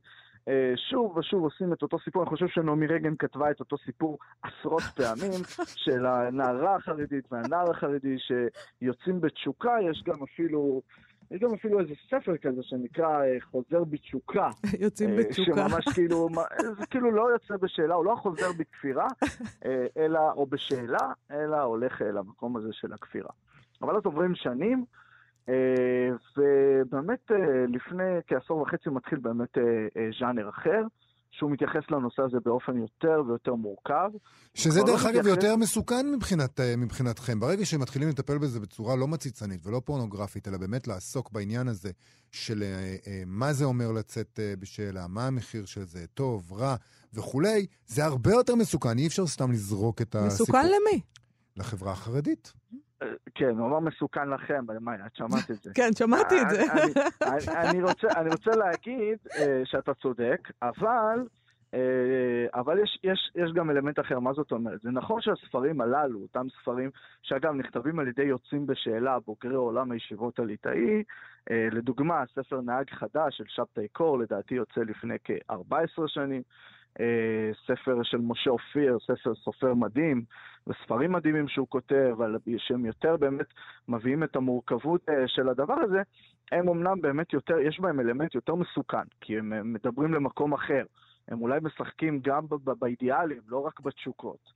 שוב ושוב עושים את אותו סיפור. אני חושב שנעמי רגן כתבה את אותו סיפור עשרות פעמים, של הנערה החרדית והנער החרדי שיוצאים בתשוקה, יש גם אפילו... יש גם אפילו איזה ספר כזה שנקרא אה, חוזר בתשוקה. יוצאים אה, בתשוקה. שממש כאילו, זה כאילו לא יוצא בשאלה, הוא לא חוזר בכפירה, אלא, או בשאלה, אלא הולך למקום הזה של הכפירה. אבל אז עוברים שנים, אה, ובאמת אה, לפני כעשור וחצי מתחיל באמת אה, ז'אנר אחר. שהוא מתייחס לנושא הזה באופן יותר ויותר מורכב. שזה דרך לא אגב מתייחס... יותר מסוכן מבחינת, מבחינתכם. ברגע שמתחילים לטפל בזה בצורה לא מציצנית ולא פורנוגרפית, אלא באמת לעסוק בעניין הזה של מה זה אומר לצאת בשאלה, מה המחיר של זה, טוב, רע וכולי, זה הרבה יותר מסוכן, אי אפשר סתם לזרוק את הסיפור. מסוכן למי? לחברה החרדית. כן, הוא אמר מסוכן לכם, מאי, את שמעת את זה. כן, שמעתי את זה. אני רוצה להגיד אה, שאתה צודק, אבל... אה, אבל יש, יש, יש גם אלמנט אחר, מה זאת אומרת? זה נכון שהספרים הללו, אותם ספרים, שאגב נכתבים על ידי יוצאים בשאלה, בוגרי עולם הישיבות הליטאי, אה, לדוגמה, ספר נהג חדש של שבתאי קור, לדעתי יוצא לפני כ-14 שנים, אה, ספר של משה אופיר, ספר סופר מדהים, וספרים מדהימים שהוא כותב, שהם יותר באמת מביאים את המורכבות אה, של הדבר הזה, הם אמנם באמת יותר, יש בהם אלמנט יותר מסוכן, כי הם מדברים למקום אחר. הם אולי משחקים גם באידיאלים, לא רק בתשוקות.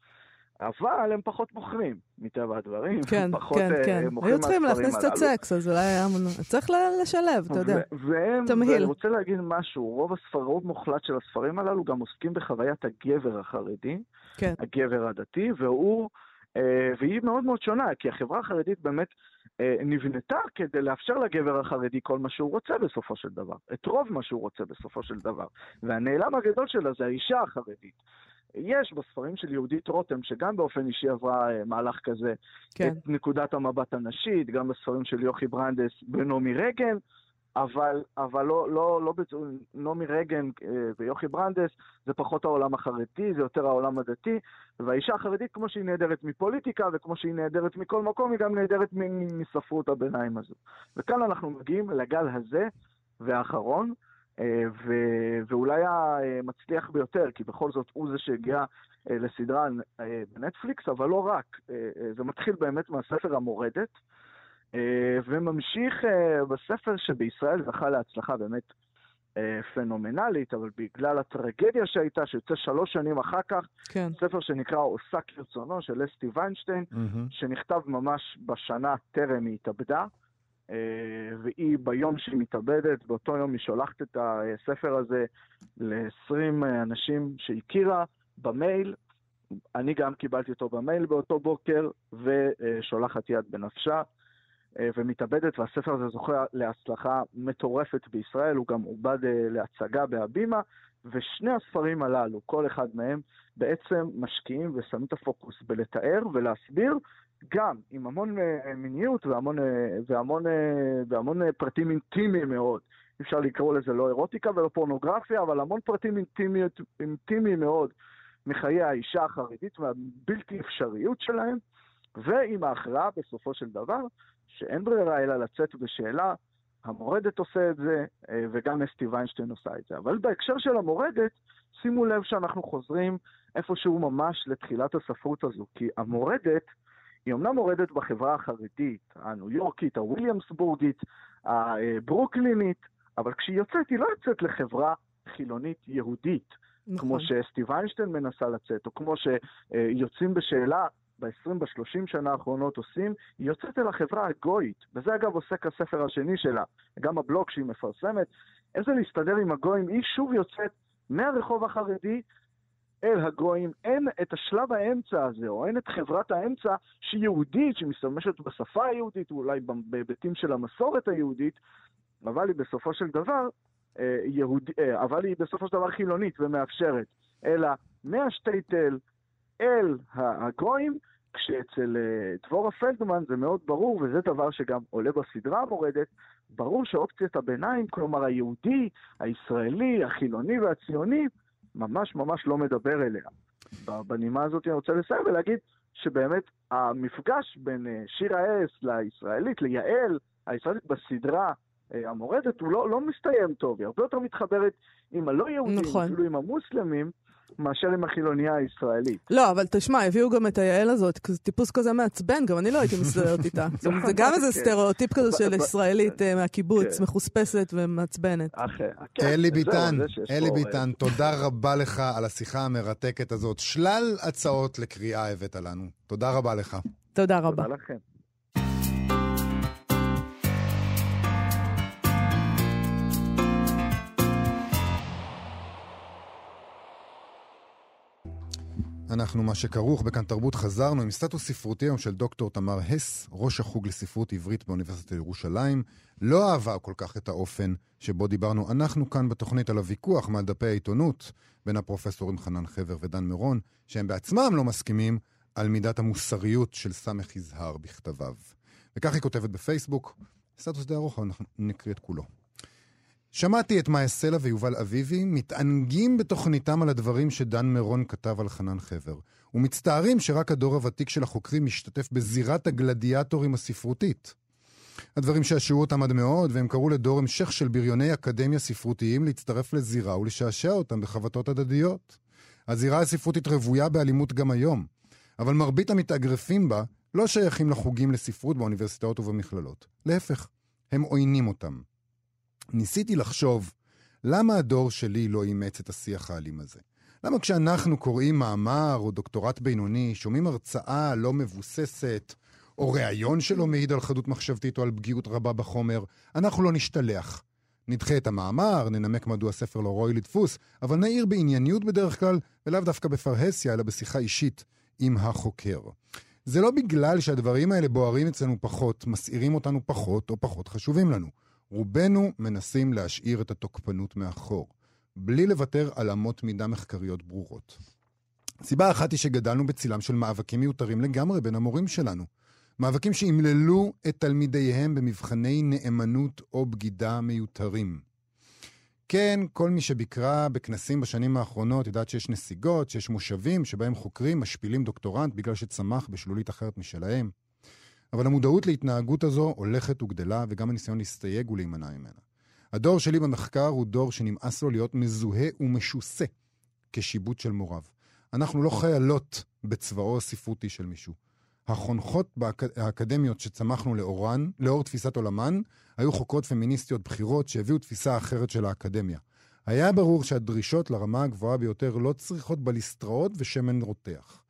אבל הם פחות מוכרים, מטבע הדברים. כן, פחות, כן, uh, כן. היו צריכים להכניס קצת סקס, אז אולי היה... צריך לשלב, אתה יודע. והם, תמהיל. ואני רוצה להגיד משהו, רוב הספר, רוב מוחלט של הספרים הללו גם עוסקים בחוויית הגבר החרדי, כן. הגבר הדתי, והוא, אה, והיא מאוד מאוד שונה, כי החברה החרדית באמת אה, נבנתה כדי לאפשר לגבר החרדי כל מה שהוא רוצה בסופו של דבר, את רוב מה שהוא רוצה בסופו של דבר. והנעלם הגדול שלה זה האישה החרדית. יש בספרים של יהודית רותם, שגם באופן אישי עברה אה, מהלך כזה, כן. את נקודת המבט הנשית, גם בספרים של יוכי ברנדס ונעמי רגן, אבל, אבל לא, לא, לא בצורה, נעמי רגן אה, ויוכי ברנדס זה פחות העולם החרדי, זה יותר העולם הדתי, והאישה החרדית, כמו שהיא נהדרת מפוליטיקה וכמו שהיא נהדרת מכל מקום, היא גם נהדרת מספרות הביניים הזו. וכאן אנחנו מגיעים לגל הזה והאחרון, ו- ואולי המצליח ביותר, כי בכל זאת הוא זה שהגיע אה, לסדרה אה, בנטפליקס, אבל לא רק. זה מתחיל באמת מהספר המורדת, וממשיך בספר שבישראל זכה להצלחה באמת פנומנלית, אבל בגלל הטרגדיה שהייתה, שיוצא שלוש שנים אחר כך, כן. ספר שנקרא עושה כרצונו של אסטי ויינשטיין, mm-hmm. שנכתב ממש בשנה טרם היא התאבדה. אה, והיא ביום שהיא מתאבדת, באותו יום היא שולחת את הספר הזה ל-20 אנשים שהכירה במייל. אני גם קיבלתי אותו במייל באותו בוקר, ושולחת יד בנפשה. אה, ומתאבדת, והספר הזה זוכה להצלחה מטורפת בישראל, הוא גם עובד אה, להצגה בהבימה, ושני הספרים הללו, כל אחד מהם, בעצם משקיעים ושמים את הפוקוס בלתאר ולהסביר גם עם המון uh, מיניות והמון, uh, והמון, והמון פרטים אינטימיים מאוד. אפשר לקרוא לזה לא אירוטיקה ולא פורנוגרפיה, אבל המון פרטים אינטימיים מאוד מחיי האישה החרדית והבלתי אפשריות שלהם, ועם ההכרעה בסופו של דבר, שאין ברירה אלא לצאת בשאלה, המורדת עושה את זה, וגם אסתי ויינשטיין עושה את זה. אבל בהקשר של המורדת, שימו לב שאנחנו חוזרים איפשהו ממש לתחילת הספרות הזו, כי המורדת, היא אמנם מורדת בחברה החרדית, הניו יורקית, הוויליאמסבורגית, הברוקלינית, אבל כשהיא יוצאת, היא לא יוצאת לחברה חילונית יהודית, נכון. כמו שסטיב איינשטיין מנסה לצאת, או כמו שיוצאים בשאלה ב-20, ב-30 שנה האחרונות עושים, היא יוצאת אל החברה הגויית. וזה אגב עוסק הספר השני שלה, גם הבלוג שהיא מפרסמת. איך זה להסתדר עם הגויים? היא שוב יוצאת מהרחוב החרדי אל הגויים. אין את השלב האמצע הזה, או אין את חברת האמצע שהיא יהודית, שמשתמשת בשפה היהודית, אולי בהיבטים של המסורת היהודית, אבל היא בסופו של דבר אה, יהוד... אה, אבל היא בסופו של דבר חילונית ומאפשרת. אלא מהשטייטל אל הגויים, כשאצל אה, דבורה פלדמן זה מאוד ברור, וזה דבר שגם עולה בסדרה המורדת, ברור שאופציית הביניים, כלומר היהודי, הישראלי, החילוני והציוני, ממש ממש לא מדבר אליה. בנימה הזאת אני רוצה לסיים ולהגיד שבאמת המפגש בין שיר האס לישראלית, ליעל, הישראלית בסדרה אה, המורדת, הוא לא, לא מסתיים טוב, היא הרבה יותר מתחברת עם הלא יהודים, נכון. אפילו עם המוסלמים. מאשר עם החילוניה הישראלית. לא, אבל תשמע, הביאו גם את היעל הזאת, טיפוס כזה מעצבן, גם אני לא הייתי מסתדרת איתה. זה גם איזה כן. סטריאוטיפ כזה של ישראלית אה, מהקיבוץ, כן. מחוספסת ומעצבנת. כן, אלי ביטן, אלי ביטן, תודה רבה לך על השיחה המרתקת הזאת. שלל הצעות לקריאה הבאת לנו. תודה רבה לך. תודה רבה. תודה לכם. אנחנו מה שכרוך בכאן תרבות חזרנו עם סטטוס ספרותי היום של דוקטור תמר הס, ראש החוג לספרות עברית באוניברסיטת ירושלים. לא אהבה כל כך את האופן שבו דיברנו אנחנו כאן בתוכנית על הוויכוח מעל דפי העיתונות בין הפרופסורים חנן חבר ודן מירון, שהם בעצמם לא מסכימים על מידת המוסריות של סמך יזהר בכתביו. וכך היא כותבת בפייסבוק, סטטוס די ארוך, אבל אנחנו נקריא את כולו. שמעתי את מאיה סלע ויובל אביבי מתענגים בתוכניתם על הדברים שדן מירון כתב על חנן חבר, ומצטערים שרק הדור הוותיק של החוקרים משתתף בזירת הגלדיאטורים הספרותית. הדברים שעשעו אותם עד מאוד, והם קראו לדור המשך של בריוני אקדמיה ספרותיים להצטרף לזירה ולשעשע אותם בחבטות הדדיות. הזירה הספרותית רוויה באלימות גם היום, אבל מרבית המתאגרפים בה לא שייכים לחוגים לספרות באוניברסיטאות ובמכללות. להפך, הם עוינים אותם. ניסיתי לחשוב למה הדור שלי לא אימץ את השיח האלים הזה. למה כשאנחנו קוראים מאמר או דוקטורט בינוני, שומעים הרצאה לא מבוססת, או ראיון שלא מעיד על חדות מחשבתית או על פגיעות רבה בחומר, אנחנו לא נשתלח. נדחה את המאמר, ננמק מדוע הספר לא ראוי לדפוס, אבל נעיר בענייניות בדרך כלל, ולאו דווקא בפרהסיה, אלא בשיחה אישית עם החוקר. זה לא בגלל שהדברים האלה בוערים אצלנו פחות, מסעירים אותנו פחות או פחות חשובים לנו. רובנו מנסים להשאיר את התוקפנות מאחור, בלי לוותר על אמות מידה מחקריות ברורות. סיבה אחת היא שגדלנו בצילם של מאבקים מיותרים לגמרי בין המורים שלנו. מאבקים שימללו את תלמידיהם במבחני נאמנות או בגידה מיותרים. כן, כל מי שביקרה בכנסים בשנים האחרונות יודעת שיש נסיגות, שיש מושבים שבהם חוקרים משפילים דוקטורנט בגלל שצמח בשלולית אחרת משלהם. אבל המודעות להתנהגות הזו הולכת וגדלה, וגם הניסיון להסתייג ולהימנע ממנה. הדור שלי במחקר הוא דור שנמאס לו להיות מזוהה ומשוסה כשיבוט של מוריו. אנחנו לא חיילות בצבאו הספרותי של מישהו. החונכות האקדמיות שצמחנו לאורן, לאור תפיסת עולמן, היו חוקרות פמיניסטיות בכירות שהביאו תפיסה אחרת של האקדמיה. היה ברור שהדרישות לרמה הגבוהה ביותר לא צריכות בליסטראות ושמן רותח.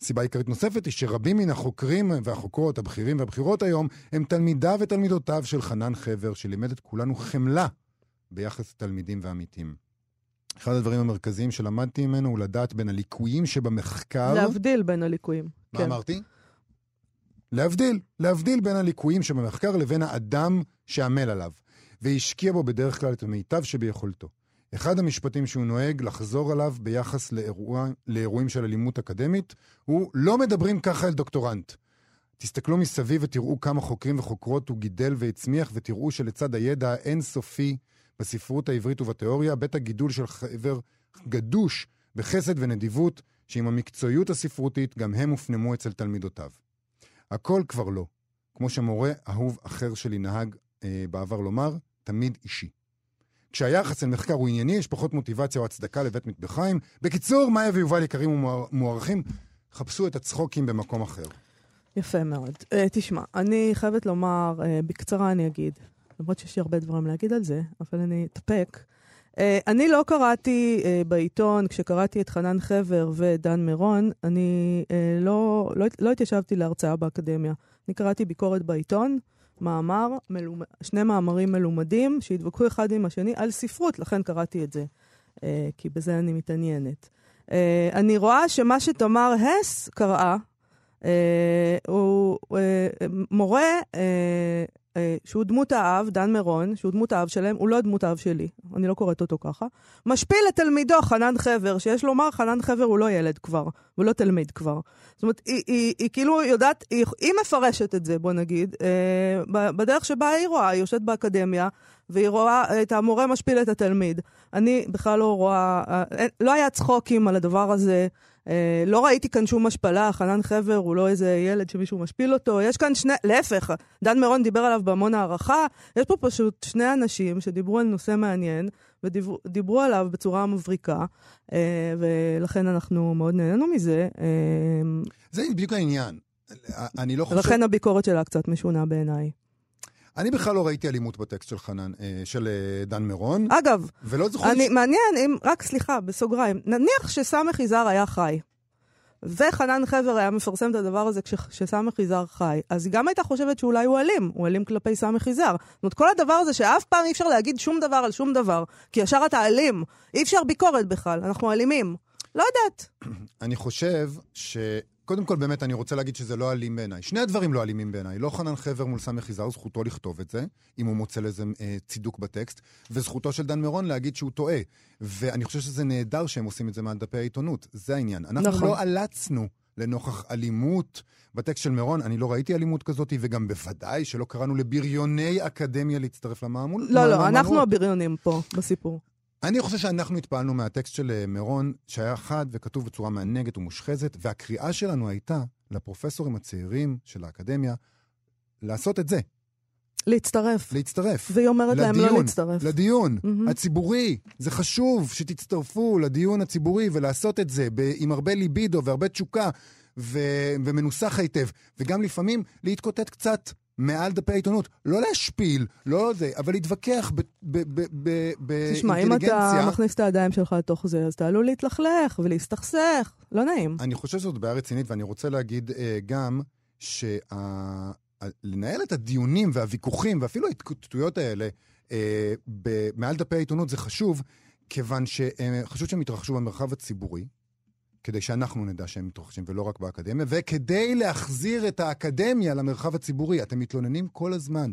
סיבה עיקרית נוספת היא שרבים מן החוקרים והחוקרות, הבכירים והבכירות היום, הם תלמידיו ותלמידותיו של חנן חבר, שלימד את כולנו חמלה ביחס לתלמידים ועמיתים. אחד הדברים המרכזיים שלמדתי ממנו הוא לדעת בין הליקויים שבמחקר... להבדיל בין הליקויים. מה כן. אמרתי? להבדיל, להבדיל בין הליקויים שבמחקר לבין האדם שעמל עליו, והשקיע בו בדרך כלל את המיטב שביכולתו. אחד המשפטים שהוא נוהג לחזור עליו ביחס לאירוע, לאירועים של אלימות אקדמית הוא לא מדברים ככה אל דוקטורנט. תסתכלו מסביב ותראו כמה חוקרים וחוקרות הוא גידל והצמיח ותראו שלצד הידע האינסופי בספרות העברית ובתיאוריה, בית הגידול של חבר גדוש בחסד ונדיבות, שעם המקצועיות הספרותית גם הם הופנמו אצל תלמידותיו. הכל כבר לא. כמו שמורה אהוב אחר שלי נהג אה, בעבר לומר, תמיד אישי. כשהיחס אל מחקר הוא ענייני, יש פחות מוטיבציה או הצדקה לבית מטבחיים. בקיצור, מאיה ויובל יקרים ומוערכים, חפשו את הצחוקים במקום אחר. יפה מאוד. Uh, תשמע, אני חייבת לומר, uh, בקצרה אני אגיד, למרות שיש לי הרבה דברים להגיד על זה, אבל אני אתאפק. Uh, אני לא קראתי uh, בעיתון, כשקראתי את חנן חבר ודן מירון, אני uh, לא, לא, לא התיישבתי להרצאה באקדמיה. אני קראתי ביקורת בעיתון, מאמר, מלומ... שני מאמרים מלומדים שהתווכחו אחד עם השני על ספרות, לכן קראתי את זה, אה, כי בזה אני מתעניינת. אה, אני רואה שמה שתמר הס קראה, אה, הוא אה, מורה אה, אה, שהוא דמות האב, דן מירון, שהוא דמות האב שלהם, הוא לא דמות האב שלי, אני לא קוראת אותו ככה, משפיל את תלמידו, חנן חבר, שיש לומר, חנן חבר הוא לא ילד כבר, הוא לא תלמיד כבר. זאת אומרת, היא, היא, היא כאילו יודעת, היא, היא מפרשת את זה, בוא נגיד, אה, בדרך שבה היא רואה, היא יושבת באקדמיה, והיא רואה את המורה משפיל את התלמיד. אני בכלל לא רואה, אה, לא היה צחוקים על הדבר הזה. אה, לא ראיתי כאן שום השפלה, חנן חבר הוא לא איזה ילד שמישהו משפיל אותו. יש כאן שני, להפך, דן מירון דיבר עליו בהמון הערכה. יש פה פשוט שני אנשים שדיברו על נושא מעניין, ודיברו עליו בצורה מבריקה, אה, ולכן אנחנו מאוד נהנינו מזה. אה, זה בדיוק העניין. אני לא חושב... ולכן הביקורת שלה קצת משונה בעיניי. אני בכלל לא ראיתי אלימות בטקסט של חנן, אה, של אה, דן מירון. אגב, ולא זוכר... אני, ש... מעניין, אם, רק סליחה, בסוגריים, נניח שסמך יזהר היה חי, וחנן חבר היה מפרסם את הדבר הזה כשסמך יזהר חי, אז היא גם הייתה חושבת שאולי הוא אלים, הוא אלים כלפי סמך יזהר. זאת אומרת, כל הדבר הזה שאף פעם אי אפשר להגיד שום דבר על שום דבר, כי ישר אתה אלים. אי אפשר ביקורת בכלל, אנחנו אלימים. לא יודעת. אני חושב ש... קודם כל, באמת, אני רוצה להגיד שזה לא אלים בעיניי. שני הדברים לא אלימים בעיניי. לא חנן חבר מול סמי חיזר, זכותו לכתוב את זה, אם הוא מוצא לזה אה, צידוק בטקסט, וזכותו של דן מירון להגיד שהוא טועה. ואני חושב שזה נהדר שהם עושים את זה מעל דפי העיתונות. זה העניין. אנחנו נכון. לא עלצנו לנוכח אלימות בטקסט של מירון. אני לא ראיתי אלימות כזאת, וגם בוודאי שלא קראנו לבריוני אקדמיה להצטרף למאמול. לא, לא, אנחנו הבריונים פה, בסיפור. אני חושב שאנחנו התפעלנו מהטקסט של אה, מירון, שהיה חד וכתוב בצורה מענגת ומושחזת, והקריאה שלנו הייתה לפרופסורים הצעירים של האקדמיה לעשות את זה. להצטרף. להצטרף. והיא אומרת לדיון, להם לא להצטרף. לדיון mm-hmm. הציבורי. זה חשוב שתצטרפו לדיון הציבורי ולעשות את זה ב- עם הרבה ליבידו והרבה תשוקה ו- ומנוסח היטב. וגם לפעמים להתקוטט קצת מעל דפי העיתונות. לא להשפיל, לא זה, אבל להתווכח באינטליגנציה. תשמע, אם אתה מכניס את הידיים שלך לתוך זה, אז אתה עלול להתלכלך ולהסתכסך. לא נעים. אני חושב שזאת בעיה רצינית, ואני רוצה להגיד אה, גם שלנהל את הדיונים והוויכוחים, ואפילו ההתקוטטויות האלה, אה, מעל דפי העיתונות זה חשוב, כיוון שחשוב שהם יתרחשו במרחב הציבורי. כדי שאנחנו נדע שהם מתרחשים, ולא רק באקדמיה, וכדי להחזיר את האקדמיה למרחב הציבורי. אתם מתלוננים כל הזמן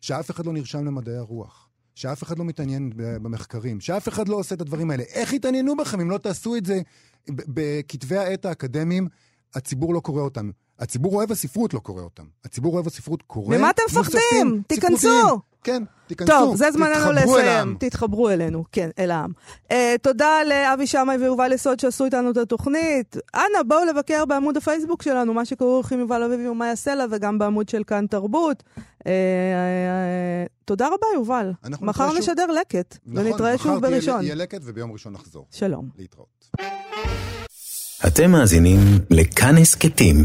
שאף אחד לא נרשם למדעי הרוח, שאף אחד לא מתעניין במחקרים, שאף אחד לא עושה את הדברים האלה. איך יתעניינו בכם אם לא תעשו את זה בכתבי העת האקדמיים? הציבור לא קורא אותם. הציבור אוהב הספרות לא קורא אותם. הציבור אוהב הספרות קורא... ממה אתם מפחדים? תיכנסו! כן, תיכנסו. טוב, זה זמננו לסיים. תתחברו אלינו, כן, אל העם. Uh, תודה לאבי שמאי ויובל יסוד שעשו איתנו את התוכנית. אנא, בואו לבקר בעמוד הפייסבוק שלנו, מה שקוראים עם יובל אביבי ומאיה סלע, וגם בעמוד של כאן תרבות. Uh, uh, תודה רבה, יובל. מחר נשדר לקט, נכון, ונתראה שוב בראשון. מחר יהיה לקט וביום ראשון נחזור. שלום. להתראות. אתם מאזינים לכאן הסכתים,